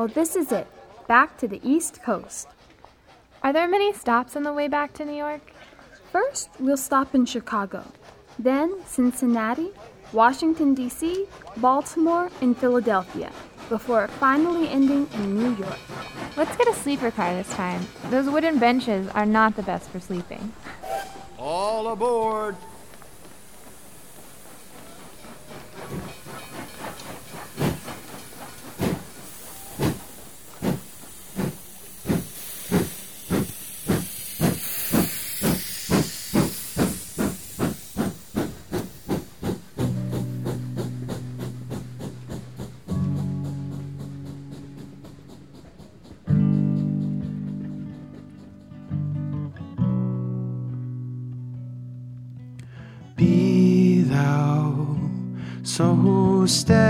Well, this is it. Back to the East Coast. Are there many stops on the way back to New York? First, we'll stop in Chicago, then Cincinnati, Washington, D.C., Baltimore, and Philadelphia, before finally ending in New York. Let's get a sleeper car this time. Those wooden benches are not the best for sleeping. All aboard! So steadfast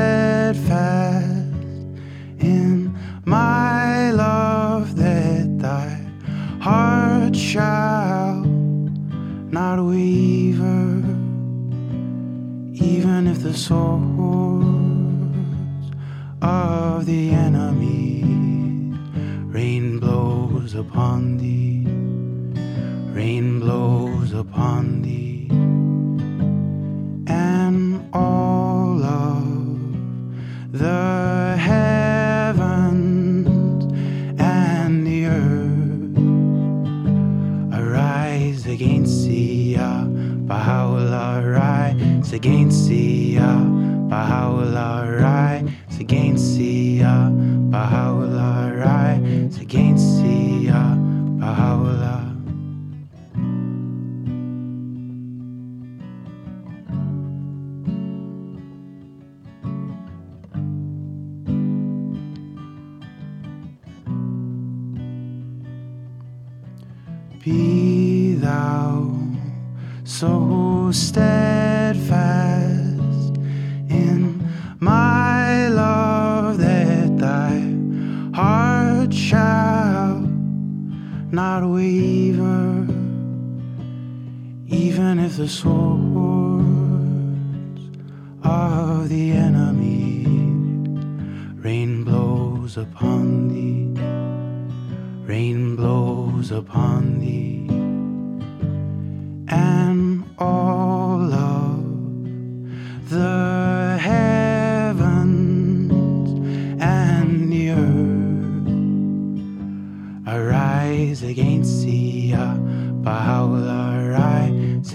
swords of the enemy. Rain blows upon thee. Rain blows upon thee, and all of the heavens and the earth arise against thee,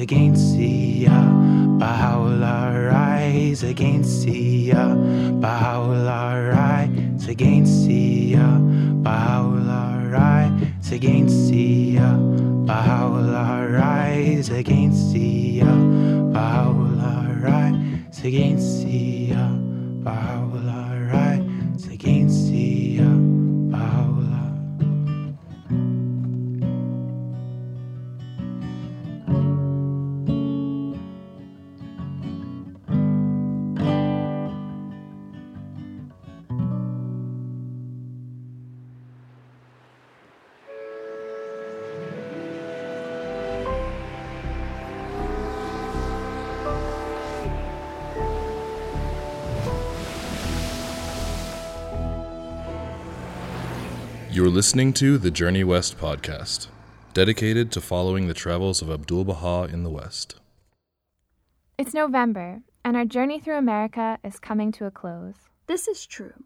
against thee, Baha'u'llah, rise against thee, Baha'u'llah, rise against thee, Baha'u'llah, rise against thee, Baha'u'llah, rise against thee, Baha'u'llah, rise against thee, Baha'u'llah, You're listening to the Journey West podcast, dedicated to following the travels of Abdul Baha in the West. It's November, and our journey through America is coming to a close. This is true.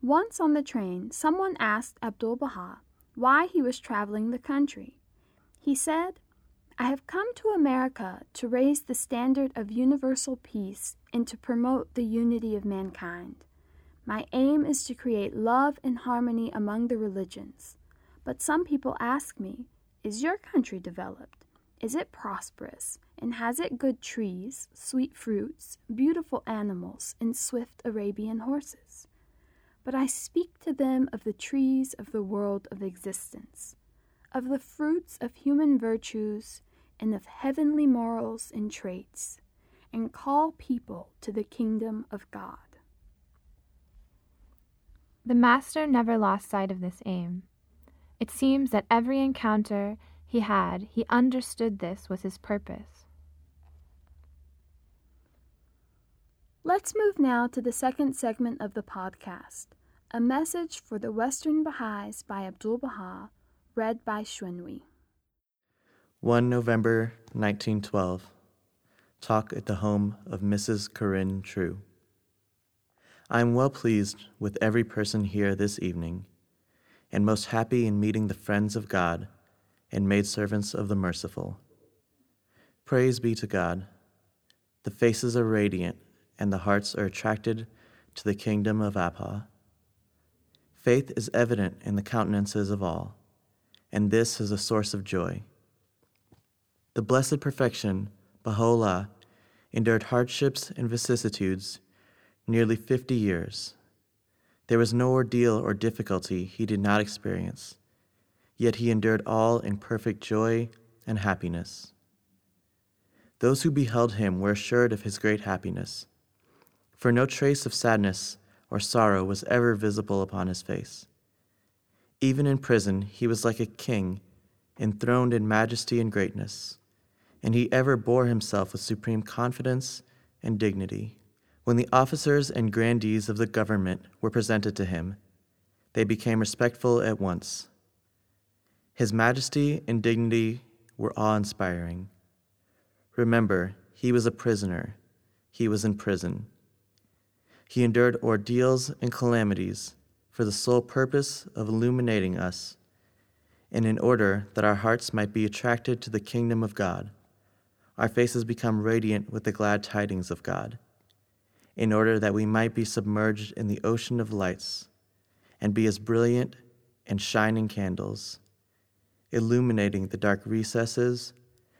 Once on the train, someone asked Abdul Baha why he was traveling the country. He said, I have come to America to raise the standard of universal peace and to promote the unity of mankind. My aim is to create love and harmony among the religions. But some people ask me, Is your country developed? Is it prosperous? And has it good trees, sweet fruits, beautiful animals, and swift Arabian horses? But I speak to them of the trees of the world of existence, of the fruits of human virtues, and of heavenly morals and traits, and call people to the kingdom of God. The Master never lost sight of this aim. It seems that every encounter he had, he understood this was his purpose. Let's move now to the second segment of the podcast A Message for the Western Baha'is by Abdul Baha, read by Shunwi. 1 November 1912. Talk at the home of Mrs. Corinne True. I am well pleased with every person here this evening, and most happy in meeting the friends of God and maidservants of the merciful. Praise be to God. The faces are radiant, and the hearts are attracted to the kingdom of Abha. Faith is evident in the countenances of all, and this is a source of joy. The blessed perfection, Baha'u'llah, endured hardships and vicissitudes nearly fifty years. There was no ordeal or difficulty he did not experience, yet he endured all in perfect joy and happiness. Those who beheld him were assured of his great happiness, for no trace of sadness or sorrow was ever visible upon his face. Even in prison, he was like a king, enthroned in majesty and greatness, and he ever bore himself with supreme confidence and dignity. When the officers and grandees of the government were presented to him, they became respectful at once. His majesty and dignity were awe inspiring. Remember, he was a prisoner, he was in prison. He endured ordeals and calamities for the sole purpose of illuminating us, and in order that our hearts might be attracted to the kingdom of God, our faces become radiant with the glad tidings of God, in order that we might be submerged in the ocean of lights and be as brilliant and shining candles, illuminating the dark recesses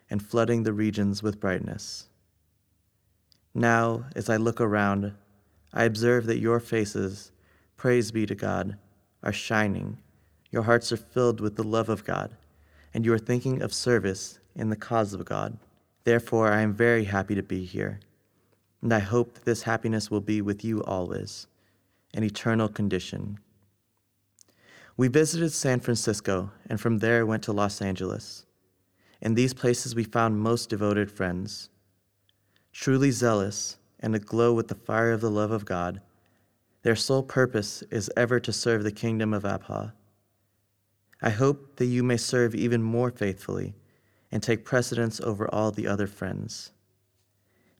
and flooding the regions with brightness. Now, as I look around, I observe that your faces, praise be to God, are shining. Your hearts are filled with the love of God, and you are thinking of service in the cause of God. Therefore, I am very happy to be here, and I hope that this happiness will be with you always, an eternal condition. We visited San Francisco, and from there went to Los Angeles. In these places, we found most devoted friends. Truly zealous, and aglow with the fire of the love of God. Their sole purpose is ever to serve the kingdom of Abha. I hope that you may serve even more faithfully and take precedence over all the other friends.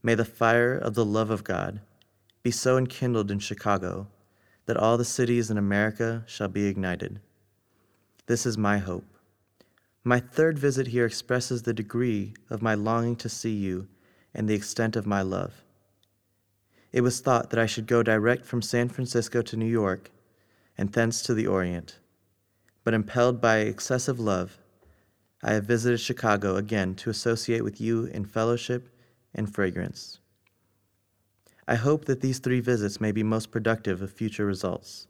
May the fire of the love of God be so enkindled in Chicago that all the cities in America shall be ignited. This is my hope. My third visit here expresses the degree of my longing to see you and the extent of my love it was thought that I should go direct from San Francisco to New York and thence to the Orient. But impelled by excessive love, I have visited Chicago again to associate with you in fellowship and fragrance. I hope that these three visits may be most productive of future results.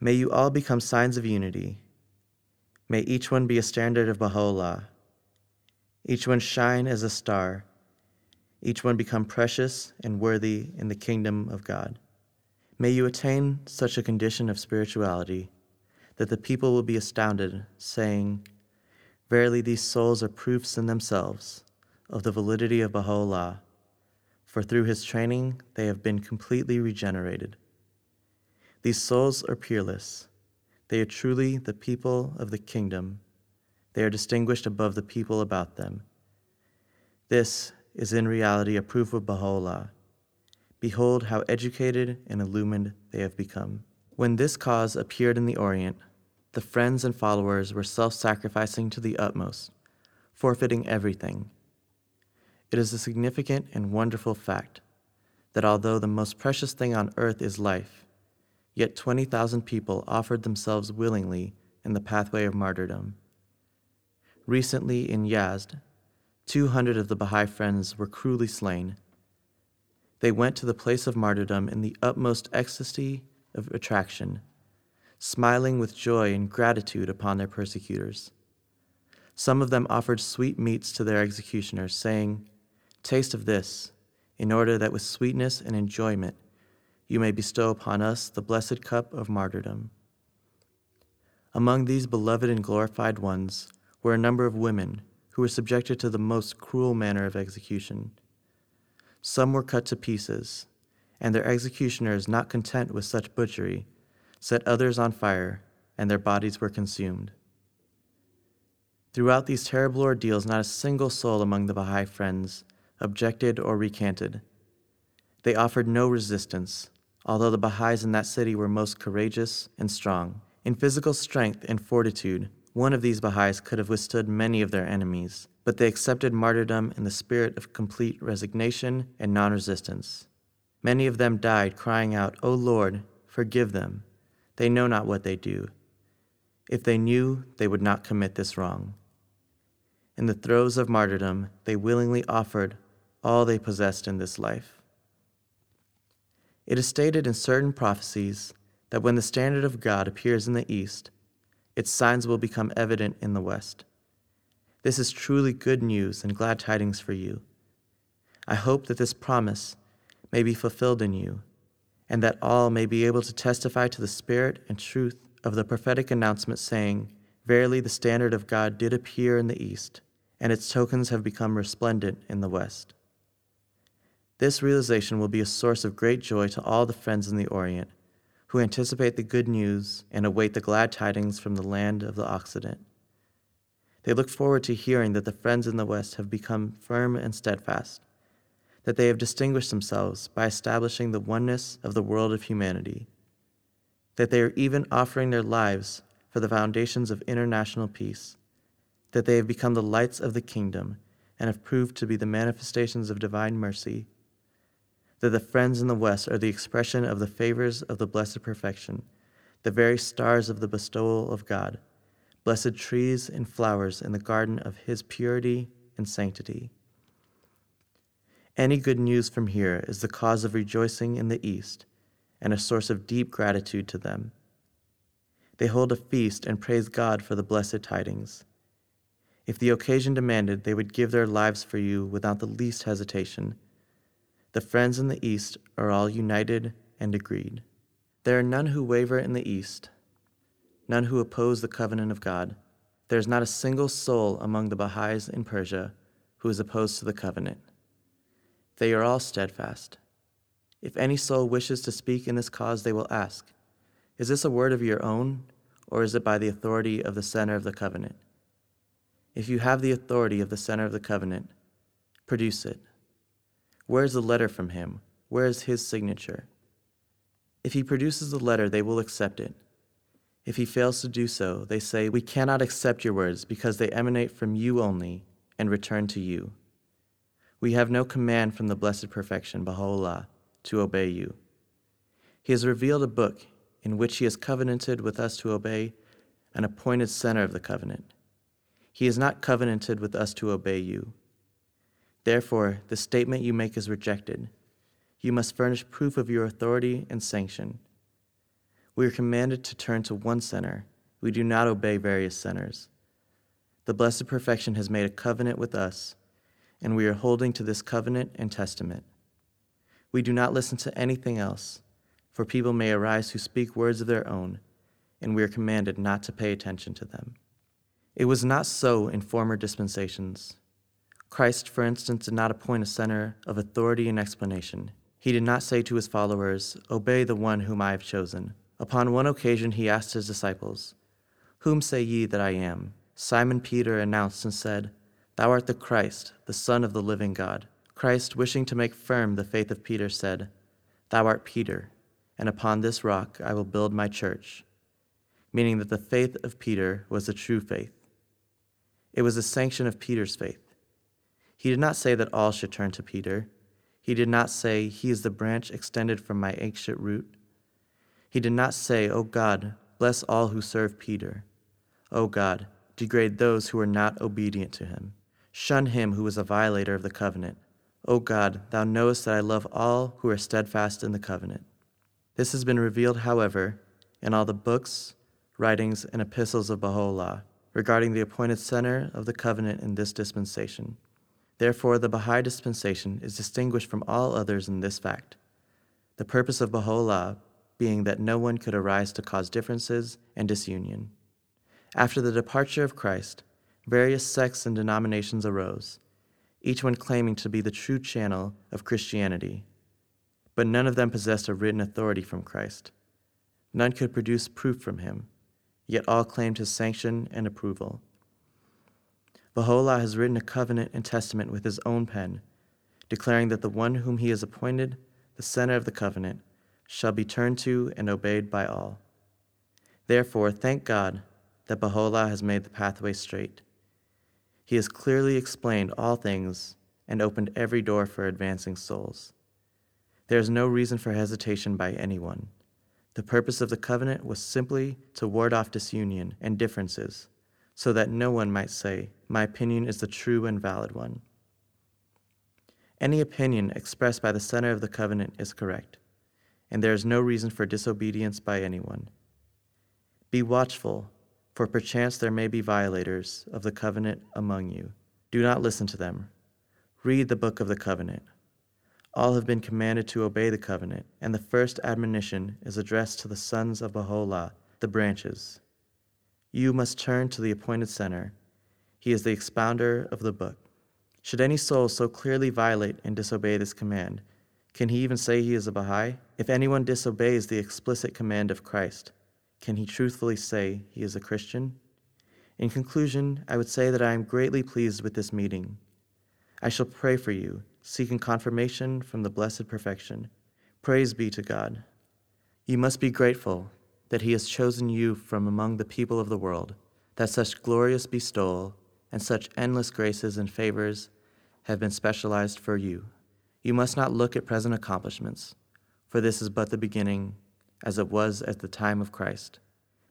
May you all become signs of unity. May each one be a standard of Baha'u'llah. Each one shine as a star each one become precious and worthy in the kingdom of God. May you attain such a condition of spirituality that the people will be astounded, saying, Verily, these souls are proofs in themselves of the validity of Baha'u'llah, for through his training they have been completely regenerated. These souls are peerless. They are truly the people of the kingdom. They are distinguished above the people about them. This is in reality a proof of Baha'u'llah. Behold how educated and illumined they have become. When this cause appeared in the Orient, the friends and followers were self sacrificing to the utmost, forfeiting everything. It is a significant and wonderful fact that although the most precious thing on earth is life, yet 20,000 people offered themselves willingly in the pathway of martyrdom. Recently in Yazd, 200 of the Baha'i friends were cruelly slain. They went to the place of martyrdom in the utmost ecstasy of attraction, smiling with joy and gratitude upon their persecutors. Some of them offered sweet meats to their executioners, saying, Taste of this, in order that with sweetness and enjoyment you may bestow upon us the blessed cup of martyrdom. Among these beloved and glorified ones were a number of women who were subjected to the most cruel manner of execution. Some were cut to pieces, and their executioners, not content with such butchery, set others on fire, and their bodies were consumed. Throughout these terrible ordeals, not a single soul among the Baha'i friends objected or recanted. They offered no resistance, although the Baha'is in that city were most courageous and strong. In physical strength and fortitude, one of these Baha'is could have withstood many of their enemies, but they accepted martyrdom in the spirit of complete resignation and non resistance. Many of them died, crying out, O Lord, forgive them. They know not what they do. If they knew, they would not commit this wrong. In the throes of martyrdom, they willingly offered all they possessed in this life. It is stated in certain prophecies that when the standard of God appears in the east, its signs will become evident in the west. This is truly good news and glad tidings for you. I hope that this promise may be fulfilled in you, and that all may be able to testify to the spirit and truth of the prophetic announcement, saying, Verily, the standard of God did appear in the east, and its tokens have become resplendent in the west. This realization will be a source of great joy to all the friends in the Orient who anticipate the good news and await the glad tidings from the land of the Occident. They look forward to hearing that the friends in the West have become firm and steadfast, that they have distinguished themselves by establishing the oneness of the world of humanity, that they are even offering their lives for the foundations of international peace, that they have become the lights of the kingdom and have proved to be the manifestations of divine mercy that the friends in the West are the expression of the favors of the blessed perfection, the very stars of the bestowal of God, blessed trees and flowers in the garden of His purity and sanctity. Any good news from here is the cause of rejoicing in the East and a source of deep gratitude to them. They hold a feast and praise God for the blessed tidings. If the occasion demanded, they would give their lives for you without the least hesitation the friends in the East are all united and agreed. There are none who waver in the East, none who oppose the covenant of God. There is not a single soul among the Baha'is in Persia who is opposed to the covenant. They are all steadfast. If any soul wishes to speak in this cause, they will ask, Is this a word of your own, or is it by the authority of the center of the covenant? If you have the authority of the center of the covenant, produce it. Where is the letter from him? Where is his signature? If he produces the letter, they will accept it. If he fails to do so, they say, We cannot accept your words because they emanate from you only and return to you. We have no command from the Blessed Perfection, Baha'u'llah, to obey you. He has revealed a book in which he has covenanted with us to obey an appointed center of the covenant. He has not covenanted with us to obey you. Therefore, the statement you make is rejected. You must furnish proof of your authority and sanction. We are commanded to turn to one center. We do not obey various centers. The Blessed Perfection has made a covenant with us, and we are holding to this covenant and testament. We do not listen to anything else, for people may arise who speak words of their own, and we are commanded not to pay attention to them. It was not so in former dispensations. Christ, for instance, did not appoint a center of authority and explanation. He did not say to his followers, Obey the one whom I have chosen. Upon one occasion, he asked his disciples, Whom say ye that I am? Simon Peter announced and said, Thou art the Christ, the Son of the living God. Christ, wishing to make firm the faith of Peter, said, Thou art Peter, and upon this rock I will build my church, meaning that the faith of Peter was the true faith. It was the sanction of Peter's faith. He did not say that all should turn to Peter. He did not say, He is the branch extended from my ancient root. He did not say, O oh God, bless all who serve Peter. O oh God, degrade those who are not obedient to him. Shun him who is a violator of the covenant. O oh God, thou knowest that I love all who are steadfast in the covenant. This has been revealed, however, in all the books, writings, and epistles of Baha'u'llah regarding the appointed center of the covenant in this dispensation. Therefore, the Baha'i dispensation is distinguished from all others in this fact the purpose of Baha'u'llah being that no one could arise to cause differences and disunion. After the departure of Christ, various sects and denominations arose, each one claiming to be the true channel of Christianity, but none of them possessed a written authority from Christ. None could produce proof from him, yet all claimed his sanction and approval. Baha'u'llah has written a covenant and testament with his own pen, declaring that the one whom he has appointed the center of the covenant shall be turned to and obeyed by all. Therefore, thank God that Baha'u'llah has made the pathway straight. He has clearly explained all things and opened every door for advancing souls. There is no reason for hesitation by anyone. The purpose of the covenant was simply to ward off disunion and differences, so that no one might say, My opinion is the true and valid one. Any opinion expressed by the center of the covenant is correct, and there is no reason for disobedience by anyone. Be watchful, for perchance there may be violators of the covenant among you. Do not listen to them. Read the book of the covenant. All have been commanded to obey the covenant, and the first admonition is addressed to the sons of Baha'u'llah, the branches. You must turn to the appointed center. He is the expounder of the book. Should any soul so clearly violate and disobey this command, can he even say he is a Baha'i? If anyone disobeys the explicit command of Christ, can he truthfully say he is a Christian? In conclusion, I would say that I am greatly pleased with this meeting. I shall pray for you seeking confirmation from the blessed perfection. Praise be to God. You must be grateful that He has chosen you from among the people of the world, that such glorious bestowal and such endless graces and favors have been specialized for you. You must not look at present accomplishments, for this is but the beginning, as it was at the time of Christ.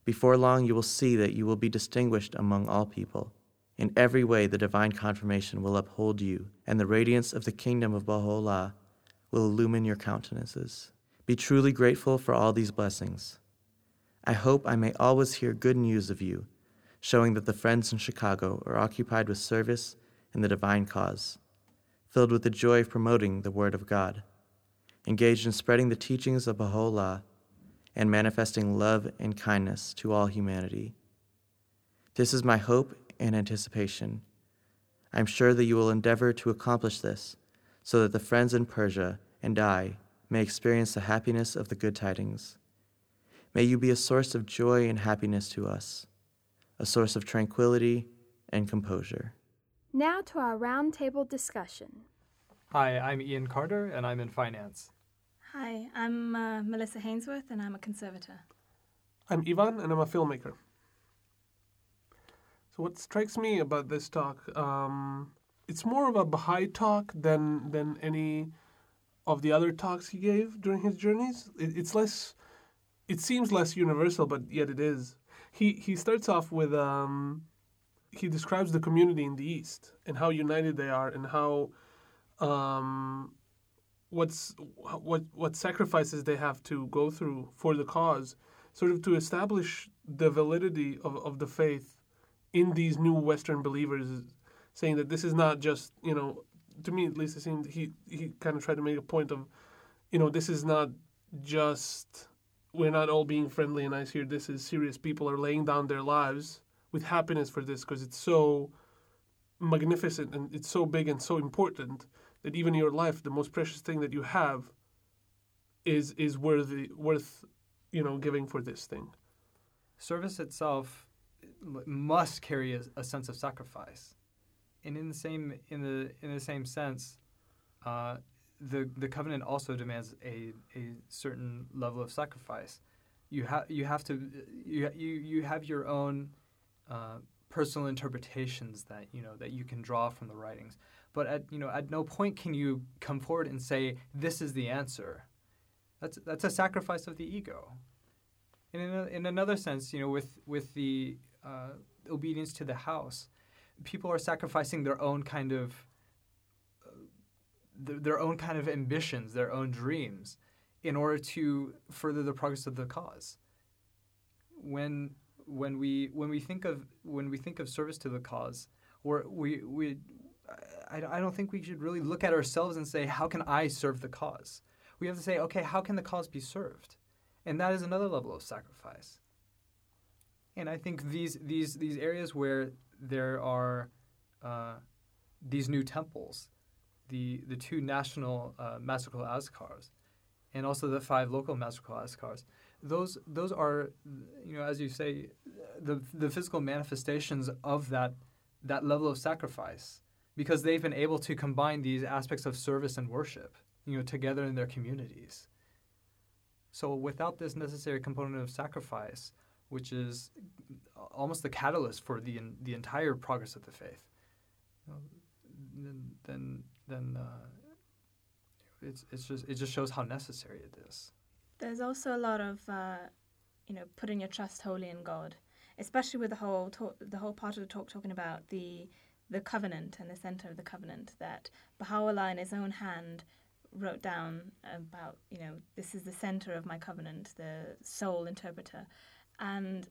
Before long, you will see that you will be distinguished among all people in every way, the divine confirmation will uphold you, and the radiance of the kingdom of Baha'u'llah will illumine your countenances. Be truly grateful for all these blessings. I hope I may always hear good news of you, showing that the friends in Chicago are occupied with service in the divine cause, filled with the joy of promoting the Word of God, engaged in spreading the teachings of Baha'u'llah, and manifesting love and kindness to all humanity. This is my hope and anticipation. I am sure that you will endeavor to accomplish this, so that the friends in Persia and I may experience the happiness of the good tidings. May you be a source of joy and happiness to us, a source of tranquility and composure. Now to our roundtable discussion. Hi, I'm Ian Carter, and I'm in finance. Hi, I'm uh, Melissa Hainsworth, and I'm a conservator. I'm Ivan, and I'm a filmmaker. So what strikes me about this talk, um, it's more of a Baha'i talk than than any of the other talks he gave during his journeys. It, it's less, it seems less universal, but yet it is. He he starts off with um, he describes the community in the East and how united they are and how um, what's what what sacrifices they have to go through for the cause, sort of to establish the validity of, of the faith in these new Western believers, saying that this is not just you know, to me at least, it seemed he he kind of tried to make a point of, you know, this is not just we're not all being friendly and nice here. This is serious. People are laying down their lives with happiness for this because it's so magnificent and it's so big and so important that even your life, the most precious thing that you have, is is worthy worth you know giving for this thing. Service itself must carry a, a, sense of sacrifice, and in the same in the in the same sense, uh, the the covenant also demands a, a certain level of sacrifice. You have you have to you you you have your own uh, personal interpretations that you know that you can draw from the writings, but at you know at no point can you come forward and say this is the answer. That's that's a sacrifice of the ego. And in, a, in another sense, you know, with with the uh, obedience to the house. People are sacrificing their own kind of th- their own kind of ambitions, their own dreams, in order to further the progress of the cause. When when we when we think of when we think of service to the cause, or we we I, I don't think we should really look at ourselves and say, how can I serve the cause? We have to say, okay, how can the cause be served? And that is another level of sacrifice. And I think these these these areas where there are uh, these new temples, the the two national uh, Mashriqu'l-Adhkars, and also the five local Mashriqu'l-Adhkars. Those those are, you know, as you say, the the physical manifestations of that that level of sacrifice because they've been able to combine these aspects of service and worship, you know, together in their communities. So without this necessary component of sacrifice, which is almost the catalyst for the the entire progress of the faith, you know, then then uh, it's it's just it just shows how necessary it is. There's also a lot of uh, you know putting your trust wholly in God, especially with the whole talk, the whole part of the talk talking about the the covenant and the center of the covenant that Baha'u'llah in his own hand wrote down about you know this is the center of my covenant, the sole interpreter, and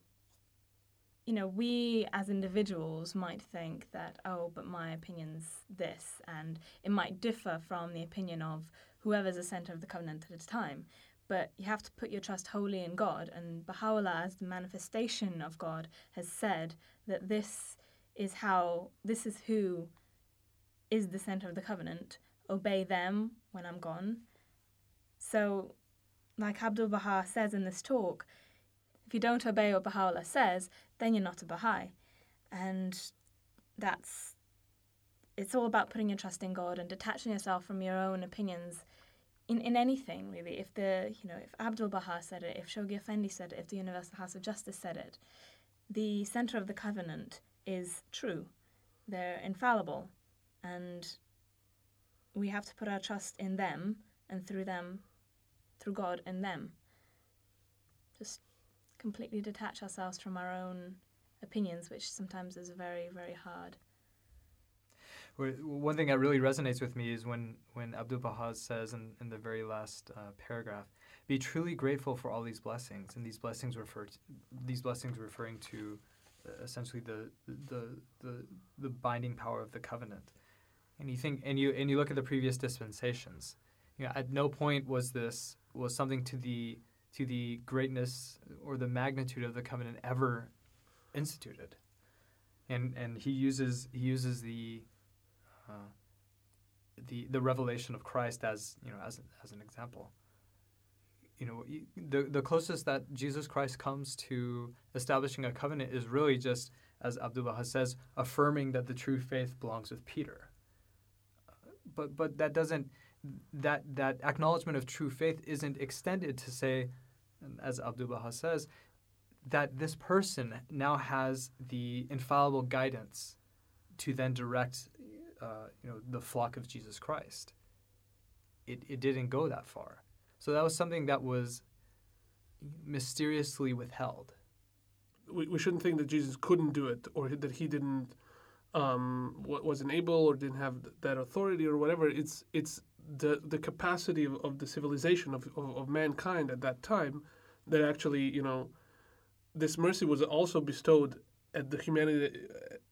you know we as individuals might think that oh but my opinion's this and it might differ from the opinion of whoever's the center of the covenant at the time but you have to put your trust wholly in God. And Baha'u'llah, as the manifestation of God, has said that this is how, this is who is the center of the covenant. Obey them when I'm gone. So, like Abdul Baha says in this talk, if you don't obey what Baha'u'llah says, then you're not a Baha'i. And that's, it's all about putting your trust in God and detaching yourself from your own opinions in, in anything really. If the you know if Abdul Baha said it, if Shoghi Effendi said it, if the Universal House of Justice said it, the center of the covenant is true. They're infallible, and we have to put our trust in them and through them, through God and them. Just completely detach ourselves from our own opinions, which sometimes is very very hard. One thing that really resonates with me is when, when Abdul Baha says in, in the very last uh, paragraph, "Be truly grateful for all these blessings," and these blessings refer to, these blessings referring to uh, essentially the, the the the binding power of the covenant. And you think, and you and you look at the previous dispensations. You know, at no point was this was something to the to the greatness or the magnitude of the covenant ever instituted. And and he uses he uses the uh, the the revelation of Christ as you know as as an example. You know, the the closest that Jesus Christ comes to establishing a covenant is really just, as Abdul Baha says, affirming that the true faith belongs with Peter. But but that doesn't that that acknowledgement of true faith isn't extended to say, as Abdul Baha says, that this person now has the infallible guidance to then direct uh, you know the flock of Jesus Christ. It it didn't go that far, so that was something that was mysteriously withheld. We, we shouldn't think that Jesus couldn't do it or that he didn't um, wasn't able or didn't have that authority or whatever. It's it's the the capacity of, of the civilization of, of, of mankind at that time that actually you know this mercy was also bestowed at the humanity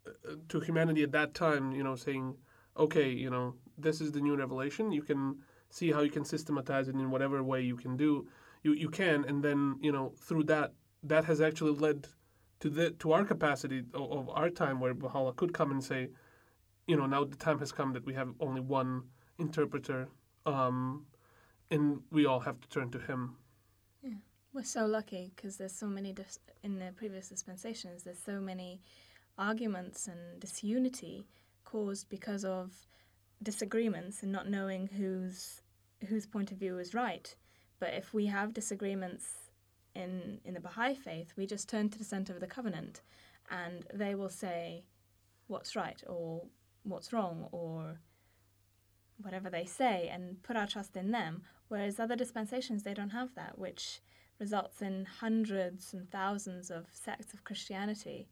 uh, to humanity at that time, you know, saying, okay, you know, this is the new revelation. You can see how you can systematize it in whatever way you can do. You you can, and then you know through that that has actually led to the to our capacity of, of our time where Baha'u'llah could come and say, you know, now the time has come that we have only one interpreter, um, and we all have to turn to him. Yeah, we're so lucky because there's so many dis- in the previous dispensations. There's so many arguments and disunity caused because of disagreements and not knowing whose whose point of view is right. But if we have disagreements in in the Baha'i faith, we just turn to the center of the covenant, and they will say what's right or what's wrong or whatever they say and put our trust in them. Whereas other dispensations, they don't have that, which results in hundreds and thousands of sects of Christianity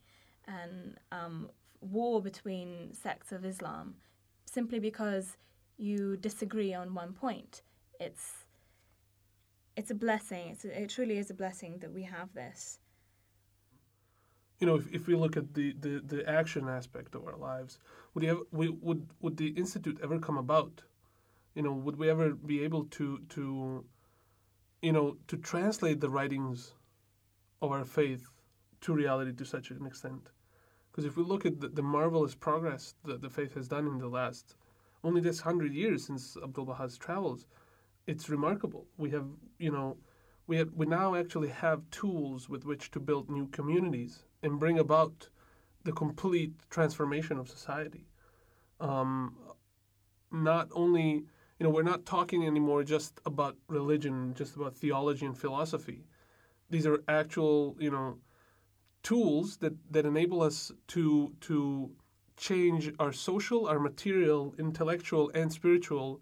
and um, war between sects of Islam simply because you disagree on one point. It's it's a blessing. It's a, it truly is a blessing that we have this. You know, if, if we look at the, the, the action aspect of our lives, would ever, we, would would the institute ever come about? You know, would we ever be able to to you know to translate the writings of our faith to reality to such an extent? Because if we look at the, the, marvelous progress that the faith has done in the last only this hundred years since Abdul Baha's travels, it's remarkable. We have, you know, we have, we now actually have tools with which to build new communities and bring about the complete transformation of society. Um, not only, you know, we're not talking anymore just about religion, just about theology and philosophy. These are actual, you know, tools that, that enable us to to change our social, our material, intellectual, and spiritual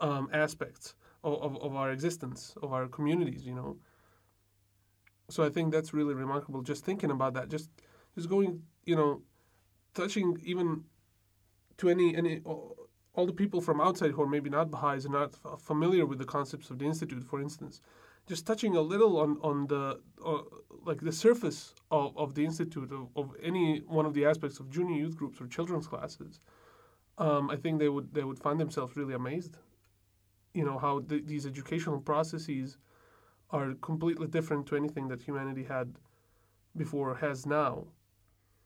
um, aspects of, of, of our existence, of our communities, you know. So I think that's really remarkable. Just thinking about that, just just going, you know, touching even to any any all the people from outside who are maybe not Baha'is and not f- familiar with the concepts of the institute, for instance, just touching a little on on the uh, like the surface of, of the institute of, of any one of the aspects of junior youth groups or children's classes, um, I think they would they would find themselves really amazed. You know how the, these educational processes are completely different to anything that humanity had before or has now.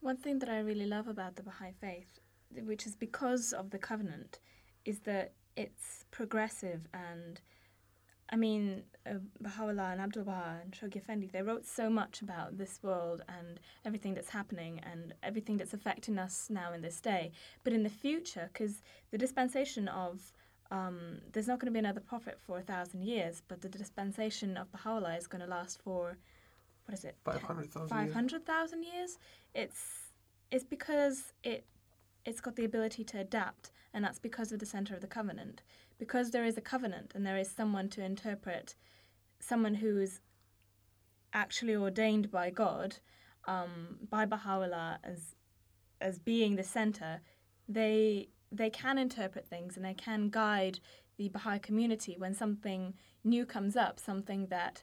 One thing that I really love about the Baha'i faith, which is because of the covenant, is that it's progressive and I mean, uh, Baha'u'llah and Abdul Baha and Shoghi Effendi, they wrote so much about this world and everything that's happening and everything that's affecting us now in this day. But in the future, because the dispensation of um, there's not going to be another prophet for a thousand years, but the dispensation of Baha'u'llah is going to last for, what is it? 500,000 500,000 years. It's, it's because it, it's got the ability to adapt, and that's because of the center of the covenant because there is a covenant and there is someone to interpret, someone who is actually ordained by God, um, by Baha'u'llah as as being the center, they they can interpret things and they can guide the Baha'i community when something new comes up, something that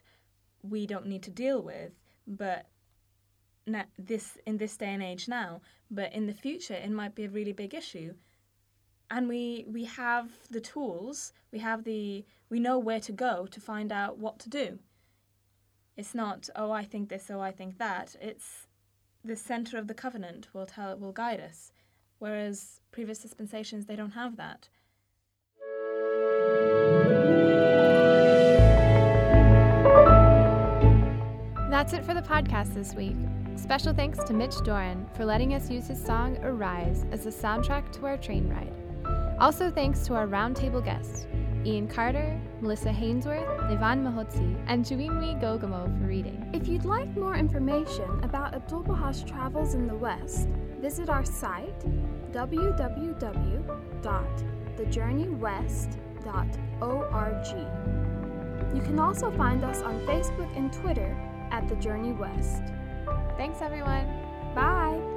we don't need to deal with, but this in this day and age now, but in the future it might be a really big issue. And we we have the tools we have the we know where to go to find out what to do. It's not oh i think this oh i think that. It's the center of the covenant will tell will guide us whereas previous dispensations they don't have that That's it for the podcast this week. Special thanks to Mitch Doran for letting us use his song Arise as the soundtrack to our train ride. Also, thanks to our roundtable guests, Ian Carter, Melissa Hainsworth, Ivan Mihoci, and Chuinwi Gogamo for reading. If you'd like more information about Abdul Baha's travels in the West, visit our site www.thejourneywest.org. You can also find us on Facebook and Twitter at The Journey West. Thanks, everyone. Bye.